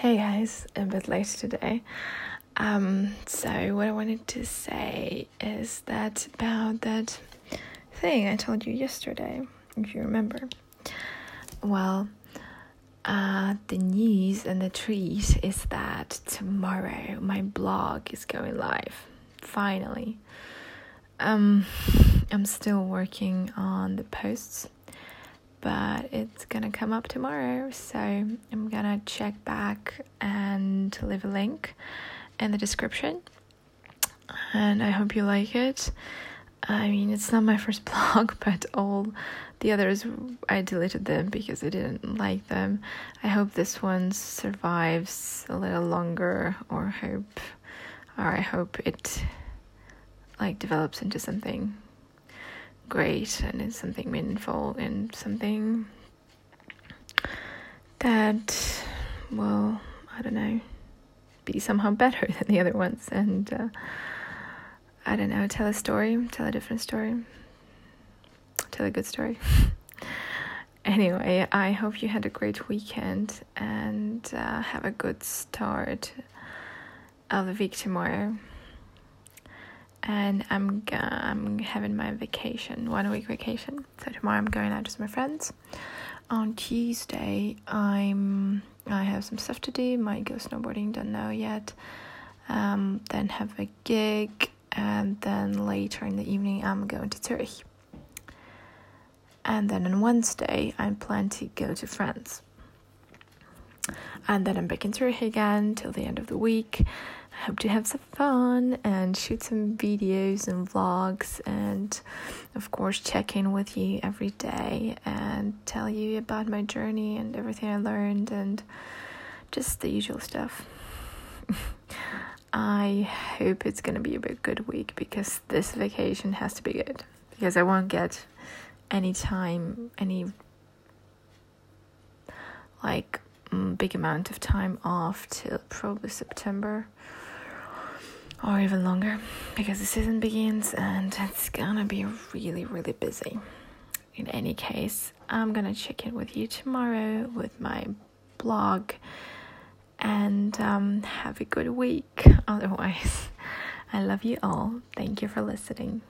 Hey guys, a bit late today. Um, so what I wanted to say is that about that thing I told you yesterday, if you remember. Well, uh, the news and the treat is that tomorrow my blog is going live. Finally. Um, I'm still working on the posts but it's gonna come up tomorrow so i'm gonna check back and leave a link in the description. And i hope you like it. I mean it's not my first blog but all the others i deleted them because i didn't like them. I hope this one survives a little longer or hope or i hope it like develops into something great and it's something meaningful and something that will, I don't know, be somehow better than the other ones. And uh, I don't know, tell a story, tell a different story, tell a good story. anyway, I hope you had a great weekend and uh, have a good start of the week tomorrow and I'm I'm having my vacation, one week vacation. So tomorrow I'm going out with my friends. On Tuesday, I'm I have some stuff to do. Might go snowboarding, don't know yet. Um, then have a gig, and then later in the evening I'm going to Zurich. And then on Wednesday I plan to go to France. And then I'm back in Zurich again till the end of the week hope to have some fun and shoot some videos and vlogs and of course check in with you every day and tell you about my journey and everything I learned and just the usual stuff. I hope it's gonna be a bit good week because this vacation has to be good because I won't get any time any like mm, big amount of time off till probably September or even longer because the season begins and it's gonna be really, really busy. In any case, I'm gonna check in with you tomorrow with my blog and um, have a good week. Otherwise, I love you all. Thank you for listening.